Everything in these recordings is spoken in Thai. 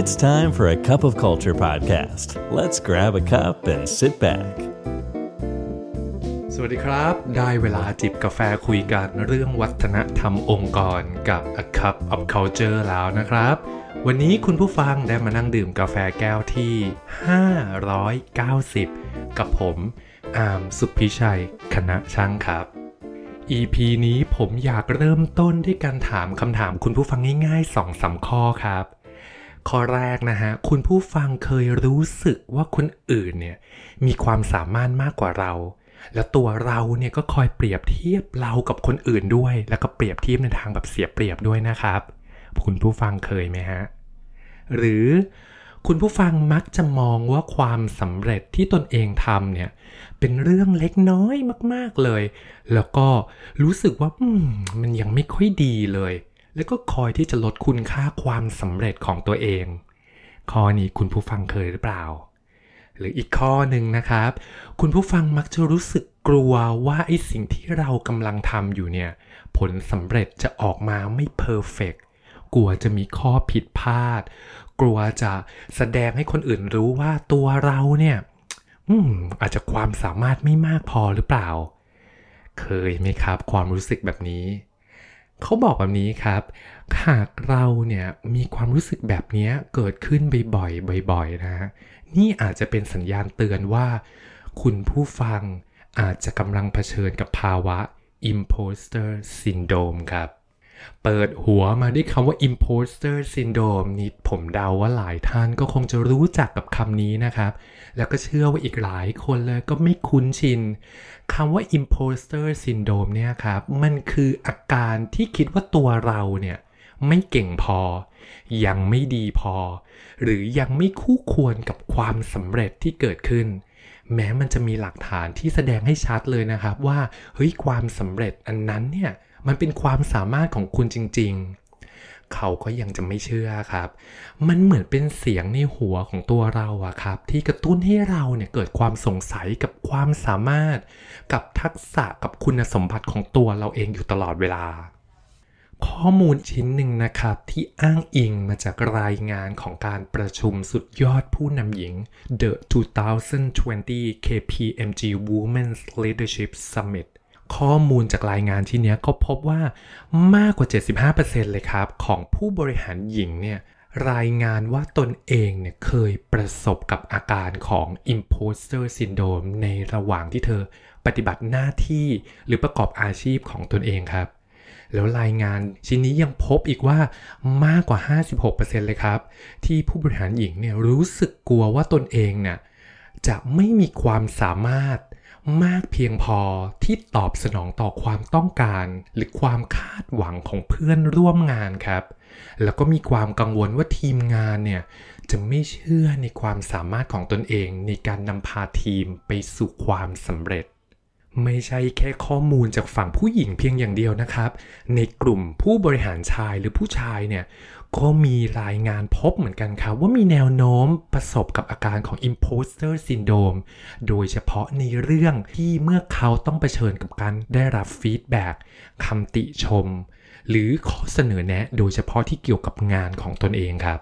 It's time for a cup of culture podcast. Let's grab a cup and sit back. สวัสดีครับ ได้เวลาจิบกาแฟคุยกันเรื่องวัฒนธรรมองค์กรกับ A Cup of Culture แล้วนะครับ วันนี้คุณผู้ฟังได้มานั่งดื่มกาแฟแก้วที่ 590 กับผมอามสุพิชัย คณะช่างครับ EP นี้ผมอยากเริ่มต้นด้วยการถามคำถามคุณผู้ฟังง่ายๆ2อสข้อครับ ข้อแรกนะฮะ คุณผู้ฟังเคยรู้สึกว่าคนอื่นเนี่ยมีความสามารถมากกว่าเรา แล้วตัวเราเนี่ยก็คอยเปรียบเทียบเรากับคนอื่นด้วย แล้วก็เปรียบเทียบในทางแบบเสียเปรียบด้วยนะครับ คุณผู้ฟังเคยไหมฮะ หรือคุณผู้ฟังมักจะมองว่าความสำเร็จที่ตนเองทำเนี่ย เป็นเรื่องเล็กน้อยมาก ๆเลย แล้วก็รู้สึกว่ามมันยังไม่ค่อยดีเลย แล้วก็คอยที่จะลดคุณค่าความสำเร็จของตัวเอง ข้อนี้คุณผู้ฟังเคยหรือเปล่า หรืออีกข้อหนึ่งนะครับ คุณผู้ฟังมักจะรู้สึกกลัวว่าไอ้สิ่งที่เรากำลังทำอยู่เนี่ย ผลสำเร็จจะออกมาไม่เพอร์เฟกกลัวจะมีข้อผิดพลาด กลัวจะแสดงให้คนอื่นรู้ว่าตัวเราเนี่ยอืมอาจจะความสามารถไม่มากพอหรือเปล่า เคยไหมครับ ความรู้สึกแบบนี้ เขาบอกแบบนี้ครับ หากเราเนี่ยมีความรู้สึกแบบนี้เกิดขึ้นบ่อยๆบ่อยๆนะฮะนี่อาจจะเป็นสัญญาณเตือนว่า คุณผู้ฟังอาจจะกำลังเผชิญกับภาวะ imposter syndrome ครับ เปิดหัวมาด้วยคำว่า imposter syndrome นี่ผมเดาว่าหลายท่านก็คงจะรู้จักกับคำนี้นะครับ แล้วก็เชื่อว่าอีกหลายคนเลยก็ไม่คุ้นชินคำว่า imposter syndrome เนี่ยครับ มันคืออาการที่คิดว่าตัวเราเนี่ยไม่เก่งพอ ยังไม่ดีพอ หรือยังไม่คู่ควรกับความสำเร็จที่เกิดขึ้น แม้มันจะมีหลักฐานที่แสดงให้ชัดเลยนะครับว่าเฮ้ยความสำเร็จอันนั้นเนี่ย มันเป็นความสามารถของคุณจริง ๆ เขาก็ยังจะไม่เชื่อครับ มันเหมือนเป็นเสียงในหัวของตัวเราอะครับ ที่กระตุ้นให้เราเนี่ยเกิดความสงสัยกับความสามารถ กับทักษะกับคุณสมบัติของตัวเราเองอยู่ตลอดเวลาข้อมูลชิ้นหนึ่งนะครับที่อ้างอิงมาจากรายงานของการประชุมสุดยอดผู้นำหญิง The 2020 KPMG Women's Leadership Summit ข้อมูลจากรายงานที่นี้ก็พบว่ามากกว่า 75%เลยครับ ของผู้บริหารหญิงเนี่ยรายงานว่าตนเองเนี่ยเคยประสบกับอาการของ imposter syndrome ในระหว่างที่เธอปฏิบัติหน้าที่หรือประกอบอาชีพของตนเองครับ แล้วรายงานชิ้นนี้ยังพบอีกว่ามากกว่า 56%เลยครับ ที่ผู้บริหารหญิงเนี่ยรู้สึกกลัวว่าตนเองเนี่ย จะไม่มีความสามารถมากเพียงพอที่ตอบสนองต่อความต้องการ หรือความคาดหวังของเพื่อนร่วมงานครับ แล้วก็มีความกังวลว่าทีมงานเนี่ยจะไม่เชื่อในความสามารถของตนเองในการนำพาทีมไปสู่ความสำเร็จ ไม่ใช่แค่ข้อมูลจากฝั่งผู้หญิงเพียงอย่างเดียวนะครับ ในกลุ่มผู้บริหารชายหรือผู้ชายเนี่ยก็มีรายงานพบเหมือนกันครับ ว่ามีแนวโน้มประสบกับอาการของ imposter syndrome โดยเฉพาะในเรื่องที่เมื่อเขาต้องเผชิญกับการได้รับฟีดแบ็กคำติชม หรือข้อเสนอแนะโดยเฉพาะที่เกี่ยวกับงานของตนเองครับ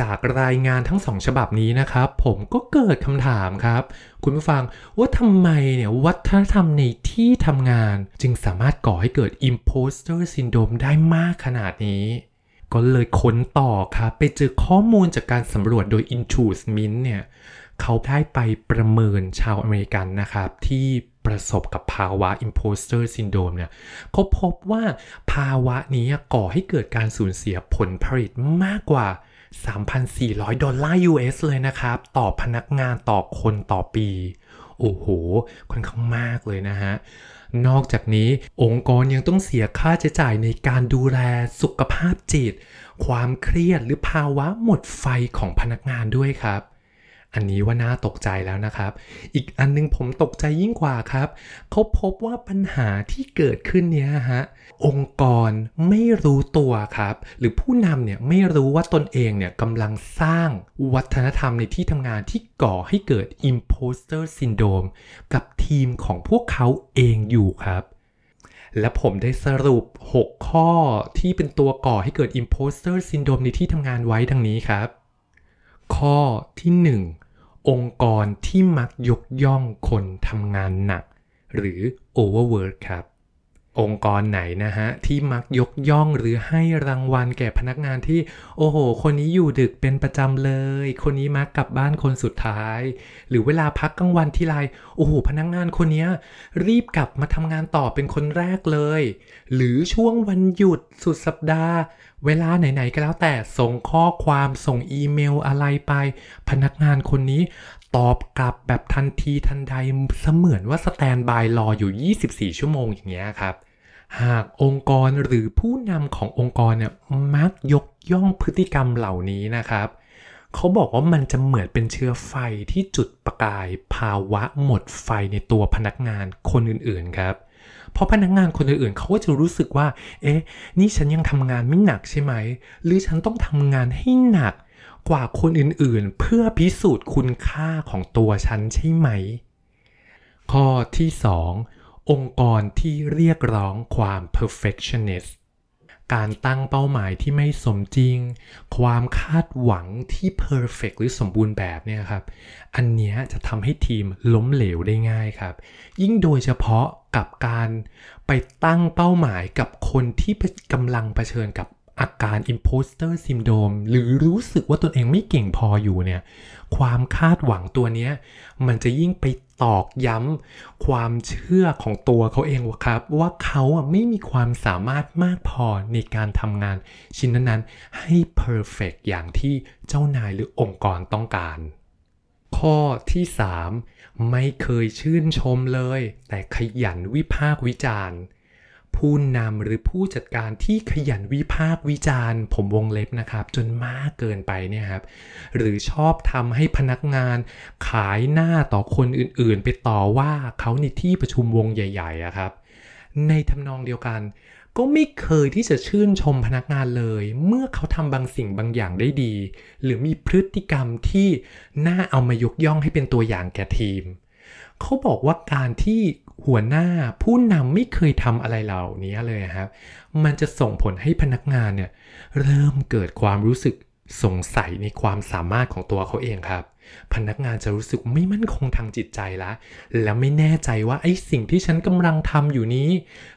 จากรายงานทั้งสองฉบับนี้นะครับ ผมก็เกิดคำถามครับ คุณผู้ฟังว่าทำไมเนี่ยวัฒนธรรมในที่ทำงาน จึงสามารถก่อให้เกิด imposter syndrome ได้มากขนาดนี้ก็เลยค้นต่อครับ ไปเจอข้อมูลจากการสำรวจโดย Intuit Mint เนี่ยเขาได้ไปประเมินชาวอเมริกันนะครับ ที่ประสบกับภาวะ imposter syndrome เนี่ยเขาพบว่าภาวะนี้ก่อให้เกิดการสูญเสียผลผลิตมากกว่า 3,400 ดอลลาร์ US เลยนะครับ ต่อพนักงานต่อคนต่อปี โอ้โห ค่อนข้างมากเลยนะฮะ นอกจากนี้องค์กรยังต้องเสียค่าใช้จ่ายในการดูแลสุขภาพจิต ความเครียดหรือภาวะหมดไฟของพนักงานด้วยครับ อันนี้ว่าน่าตกใจแล้วนะครับ อีกอันนึงผมตกใจยิ่งกว่าครับ เขาพบว่าปัญหาที่เกิดขึ้นเนี้ยฮะ องค์กรไม่รู้ตัวครับ หรือผู้นำเนี่ยไม่รู้ว่าตนเองเนี่ยกำลังสร้างวัฒนธรรมในที่ทำงานที่ก่อให้เกิด imposter syndrome กับทีมของพวกเขาเองอยู่ครับและผมได้สรุป 6 ข้อที่เป็นตัวก่อให้เกิด imposter syndrome ในที่ทำงานไว้ดังนี้ครับ ข้อที่1 องค์กรที่มักยกย่องคนทำงานหนัก หรือ overwork ครับ องค์กรไหนนะฮะ ที่มักยกย่องหรือให้รางวัลแก่พนักงานที่ โอ้โห คนนี้อยู่ดึกเป็นประจำเลย คนนี้มักกลับบ้านคนสุดท้าย หรือเวลาพักกลางวันที่ไรโอ้โห พนักงานคนนี้รีบกลับมาทำงานต่อเป็นคนแรกเลย หรือช่วงวันหยุดสุดสัปดาห์ เวลาไหนๆก็แล้วแต่ส่งข้อความส่งอีเมลอะไรไป พนักงานคนนี้ตอบกลับแบบทันทีทันใดเสมือนว่าสแตนบายรออยู่ 24 ชั่วโมงอย่างเงี้ยครับ หากองค์กรหรือผู้นำขององค์กรเนี่ยมักยกย่องพฤติกรรมเหล่านี้นะครับ เขาบอกว่ามันจะเหมือนเป็นเชื้อไฟที่จุดประกายภาวะหมดไฟในตัวพนักงานคนอื่นๆครับเพราะพนักงานคนอื่นๆเขาก็จะรู้สึกว่า เอ๊ะ นี่ฉันยังทำงานไม่หนักใช่ไหม หรือฉันต้องทำงานให้หนักกว่าคนอื่นๆ เพื่อพิสูจน์คุณค่าของตัวฉันใช่ไหม ข้อที่ 2 องค์กรที่เรียกร้องความ perfectionist การตั้งเป้าหมายที่ไม่สมจริง ความคาดหวังที่ perfect หรือสมบูรณ์แบบเนี่ยครับ อันนี้จะทำให้ทีมล้มเหลวได้ง่ายครับ ยิ่งโดยเฉพาะ กับการไปตั้งเป้าหมายกับคนที่กำลังเผชิญกับอาการ imposter syndrome หรือรู้สึกว่าตนเองไม่เก่งพออยู่เนี่ย ความคาดหวังตัวเนี้ย มันจะยิ่งไปตอกย้ำความเชื่อของตัวเขาเองว่าครับ ว่าเขาอะไม่มีความสามารถมากพอในการทำงานชิ้นนั้นๆ ให้ perfect อย่างที่เจ้านายหรือองค์กรต้องการ ข้อที่ 3 ไม่เคยชื่นชมเลย แต่ขยันวิพากวิจารณ์ ผู้นำหรือผู้จัดการที่ขยันวิพากวิจารณ์ ผมวงเล็บนะครับ จนมากเกินไปเนี่ยครับ หรือชอบทำให้พนักงานขายหน้าต่อคนอื่นๆ ไปต่อว่าเขาในที่ประชุมวงใหญ่ๆอะครับ ในทำนองเดียวกัน ก็ไม่เคยที่จะชื่นชมพนักงานเลย เมื่อเขาทำบางสิ่งบางอย่างได้ดี หรือมีพฤติกรรมที่น่าเอามายกย่องให้เป็นตัวอย่างแก่ทีม เขาบอกว่าการที่หัวหน้าผู้นำไม่เคยทำอะไรเหล่านี้เลยครับ มันจะส่งผลให้พนักงานเนี่ยเริ่มเกิดความรู้สึกสงสัยในความสามารถของตัวเขาเองครับ พนักงานจะรู้สึกไม่มั่นคงทางจิตใจละ และไม่แน่ใจว่าไอ้สิ่งที่ฉันกำลังทำอยู่นี้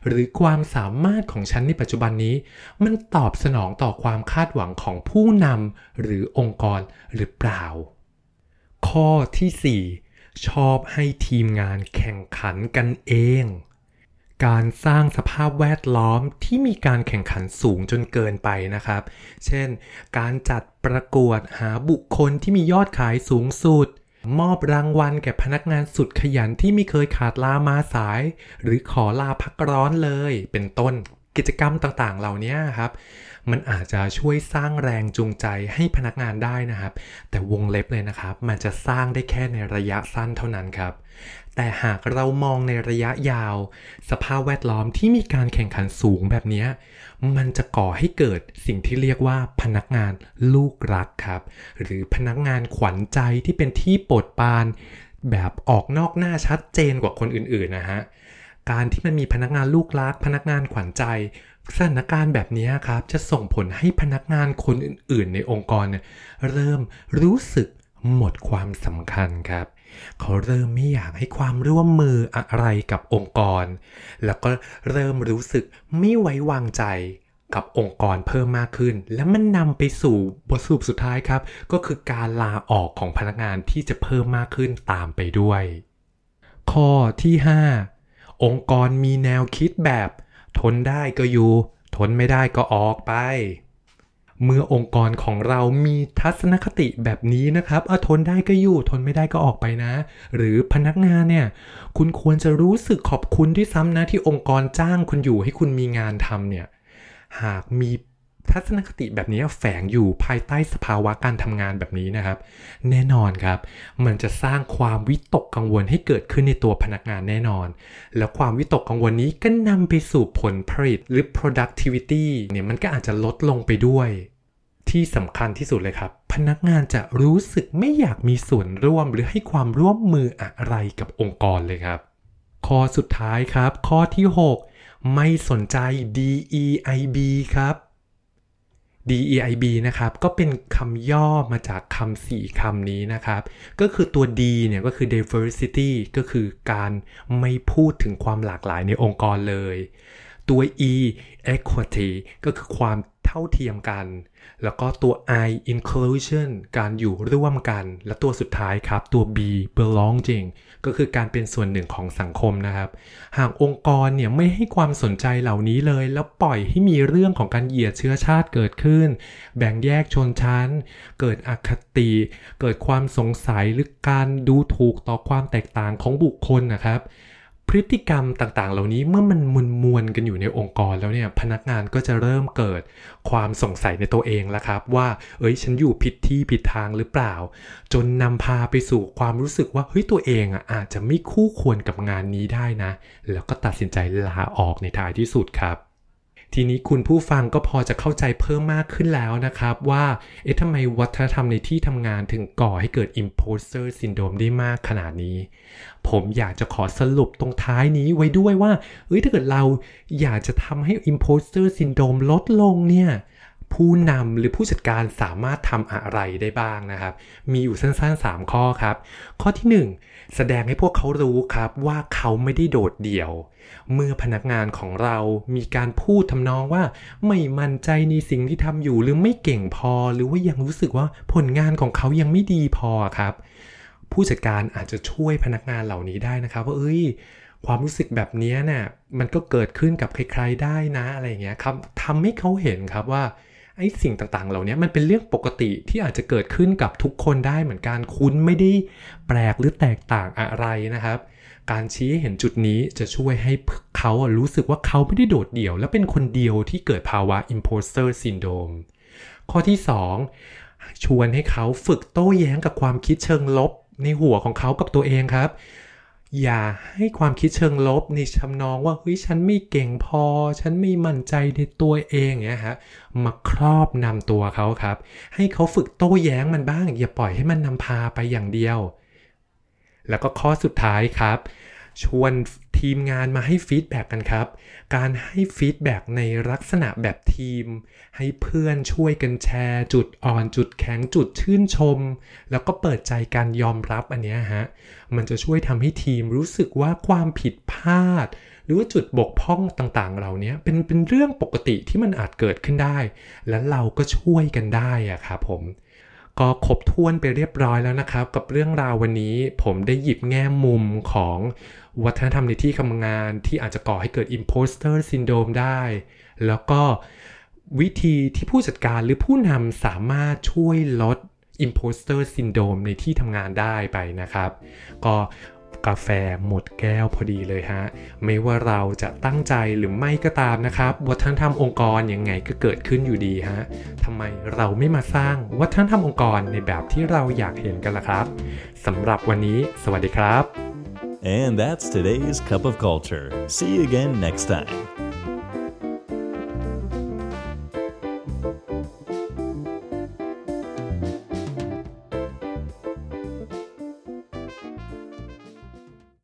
หรือความสามารถของฉันในปัจจุบันนี้ มันตอบสนองต่อความคาดหวังของผู้นำหรือองค์กรหรือเปล่า ข้อที่ 4 ชอบให้ทีมงานแข่งขันกันเอง การสร้างสภาพแวดล้อมที่มีการแข่งขันสูงจนเกินไปนะครับ เช่น การจัดประกวดหาบุคคลที่มียอดขายสูงสุด มอบรางวัลแก่พนักงานสุดขยันที่ไม่เคยขาดลามาสาย หรือขอลาพักร้อนเลย เป็นต้นกิจกรรมต่างๆ เหล่านี้ครับ มันอาจจะช่วยสร้างแรงจูงใจให้พนักงานได้นะครับ แต่วงเล็บเลยนะครับ มันจะสร้างได้แค่ในระยะสั้นเท่านั้นครับ แต่หากเรามองในระยะยาว สภาพแวดล้อมที่มีการแข่งขันสูงแบบนี้ มันจะก่อให้เกิดสิ่งที่เรียกว่าพนักงานลูกรักครับ หรือพนักงานขวัญใจที่เป็นที่โปรดปราน แบบออกนอกหน้าชัดเจนกว่าคนอื่นๆนะฮะการที่มันมีพนักงานลูกรัก พนักงานขวัญใจสถานการณ์แบบนี้ครับ จะส่งผลให้พนักงานคนอื่นๆ ในองค์กรเนี่ยเริ่มรู้สึกหมดความสำคัญครับ เขาเริ่มไม่อยากให้ความร่วมมืออะไรกับองค์กร แล้วก็เริ่มรู้สึกไม่ไว้วางใจกับองค์กรเพิ่มมากขึ้น และมันนำไปสู่บทสรุปสุดท้ายครับ ก็คือการลาออกของพนักงานที่จะเพิ่มมากขึ้นตามไปด้วย ข้อที่ 5 องค์กรมีแนวคิดแบบ ทนได้ก็อยู่ ทนไม่ได้ก็ออกไป เมื่อองค์กรของเรามีทัศนคติแบบนี้นะครับอทนได้ก็อยู่ทนไม่ได้ก็ออกไปนะ หรือพนักงานเนี่ย คุณควรจะรู้สึกขอบคุณด้วยซ้ำนะที่องค์กรจ้างคุณอยู่ให้คุณมีงานทำเนี่ย หากมี ทัศนคติแบบนี้แฝงอยู่ภายใต้สภาวะการทำงานแบบนี้นะครับ แน่นอนครับ มันจะสร้างความวิตกกังวลให้เกิดขึ้นในตัวพนักงานแน่นอน แล้วความวิตกกังวลนี้ก็นำไปสู่ผลผลิตหรือ productivity เนี่ยมันก็อาจจะลดลงไปด้วยที่สำคัญที่สุดเลยครับ พนักงานจะรู้สึกไม่อยากมีส่วนร่วมหรือให้ความร่วมมืออะไรกับองค์กรเลยครับ ข้อสุดท้ายครับ ข้อที่ 6 ไม่สนใจ DEIB ครับ DEIB นะครับก็เป็นคำย่อมาจากคำสี่คำนี้นะครับ ก็คือตัว D เนี่ยก็คือ diversity ก็คือการไม่พูดถึงความหลากหลายในองค์กรเลย ตัว E equity ก็คือความเท่าเทียมกัน แล้วก็ตัว I inclusion การอยู่ร่วมกัน และตัวสุดท้ายครับ ตัว B belonging ก็คือการเป็นส่วนหนึ่งของสังคมนะครับ หากองค์กรเนี่ยไม่ให้ความสนใจเหล่านี้เลย แล้วปล่อยให้มีเรื่องของการเหยียดเชื้อชาติเกิดขึ้น แบ่งแยกชนชั้น เกิดอคติ เกิดความสงสัยหรือการดูถูกต่อความแตกต่างของบุคคลนะครับ พฤติกรรมต่างๆ เหล่านี้เมื่อมันมวนมวลกันอยู่ในองค์กรแล้วเนี่ยพนักงานก็จะเริ่มเกิดความสงสัยในตัวเองแล้วครับ ว่า เอ้ยฉันอยู่ผิดที่ผิดทางหรือเปล่า จนนำพาไปสู่ความรู้สึกว่าเฮ้ยตัวเองอะอาจจะไม่คู่ควรกับงานนี้ได้นะ แล้วก็ตัดสินใจลาออกในท้ายที่สุดครับ ทีนี้คุณผู้ฟังก็พอจะเข้าใจเพิ่มมากขึ้นแล้วนะครับ ว่าเอ๊ะทำไมวัฒนธรรมในที่ทำงานถึงก่อให้เกิด imposter syndrome ได้มากขนาดนี้ ผมอยากจะขอสรุปตรงท้ายนี้ไว้ด้วยว่าเอ้ยถ้าเกิดเราอยากจะทำให้ imposter syndrome ลดลงเนี่ย ผู้นำหรือผู้จัดการสามารถทำอะไรได้บ้างนะครับ มีอยู่สั้นๆ 3 ข้อครับ ข้อที่ 1 แสดงให้พวกเขารู้ครับว่าเขาไม่ได้โดดเดี่ยว เมื่อพนักงานของเรามีการพูดทำนองว่า ไม่มั่นใจในสิ่งที่ทำอยู่ หรือไม่เก่งพอ หรือว่ายังรู้สึกว่าผลงานของเขายังไม่ดีพอครับ ผู้จัดการอาจจะช่วยพนักงานเหล่านี้ได้นะครับว่าเอ้ยความรู้สึกแบบนี้เนี่ยมันก็เกิดขึ้นกับใครๆได้นะอะไรเงี้ยครับทำให้เขาเห็นครับว่า ไอ้สิ่งต่างๆ เหล่านี้มันเป็นเรื่องปกติที่อาจจะเกิดขึ้นกับทุกคนได้เหมือนกันคุณไม่ได้แปลกหรือแตกต่างอะไรนะครับ การชี้ให้เห็นจุดนี้จะช่วยให้เขาอะรู้สึกว่าเขาไม่ได้โดดเดี่ยว และเป็นคนเดียวที่เกิดภาวะ imposter syndrome ข้อที่ 2 ชวนให้เขาฝึกโต้แย้งกับความคิดเชิงลบในหัวของเขากับตัวเองครับ อย่าให้ความคิดเชิงลบในทำนองว่าเฮ้ยฉันไม่เก่งพอ ฉันไม่มั่นใจในตัวเองเนี่ยฮะมาครอบงำตัวเขาครับ ให้เขาฝึกโต้แย้งมันบ้าง อย่าปล่อยให้มันนำพาไปอย่างเดียว แล้วก็ข้อสุดท้ายครับ ชวน ทีมงานมาให้ feedback กันครับ การให้ feedback ในลักษณะแบบทีม ให้เพื่อนช่วยกันแชร์ จุดอ่อนจุดแข็งจุดชื่นชม แล้วก็เปิดใจการยอมรับอันเนี้ยฮะ มันจะช่วยทำให้ทีมรู้สึกว่าความผิดพลาด หรือว่าจุดบกพร่องต่างๆ เหล่านี้เป็นเป็นเรื่องปกติที่มันอาจเกิดขึ้นได้ และเราก็ช่วยกันได้อะครับผม ก็ครบถ้วนไปเรียบร้อยแล้วนะครับ กับเรื่องราววันนี้ผมได้หยิบแง่มุมของวัฒนธรรมในที่ทำงานที่อาจจะก่อให้เกิด imposter syndrome ได้ แล้วก็วิธีที่ผู้จัดการหรือผู้นำสามารถช่วยลด imposter syndrome ในที่ทำงานได้ไปนะครับ ก็ กาแฟหมดแก้วพอดีเลยฮะ ไม่ว่าเราจะตั้งใจหรือไม่ก็ตามนะครับ วัฒนธรรมองค์กรยังไงก็เกิดขึ้นอยู่ดีฮะทำไมเราไม่มาสร้างวัฒนธรรมองค์กรในแบบที่เราอยากเห็นกันล่ะครับสำหรับวันนี้สวัสดีครับ And that's today's Cup of Culture. See you again next time.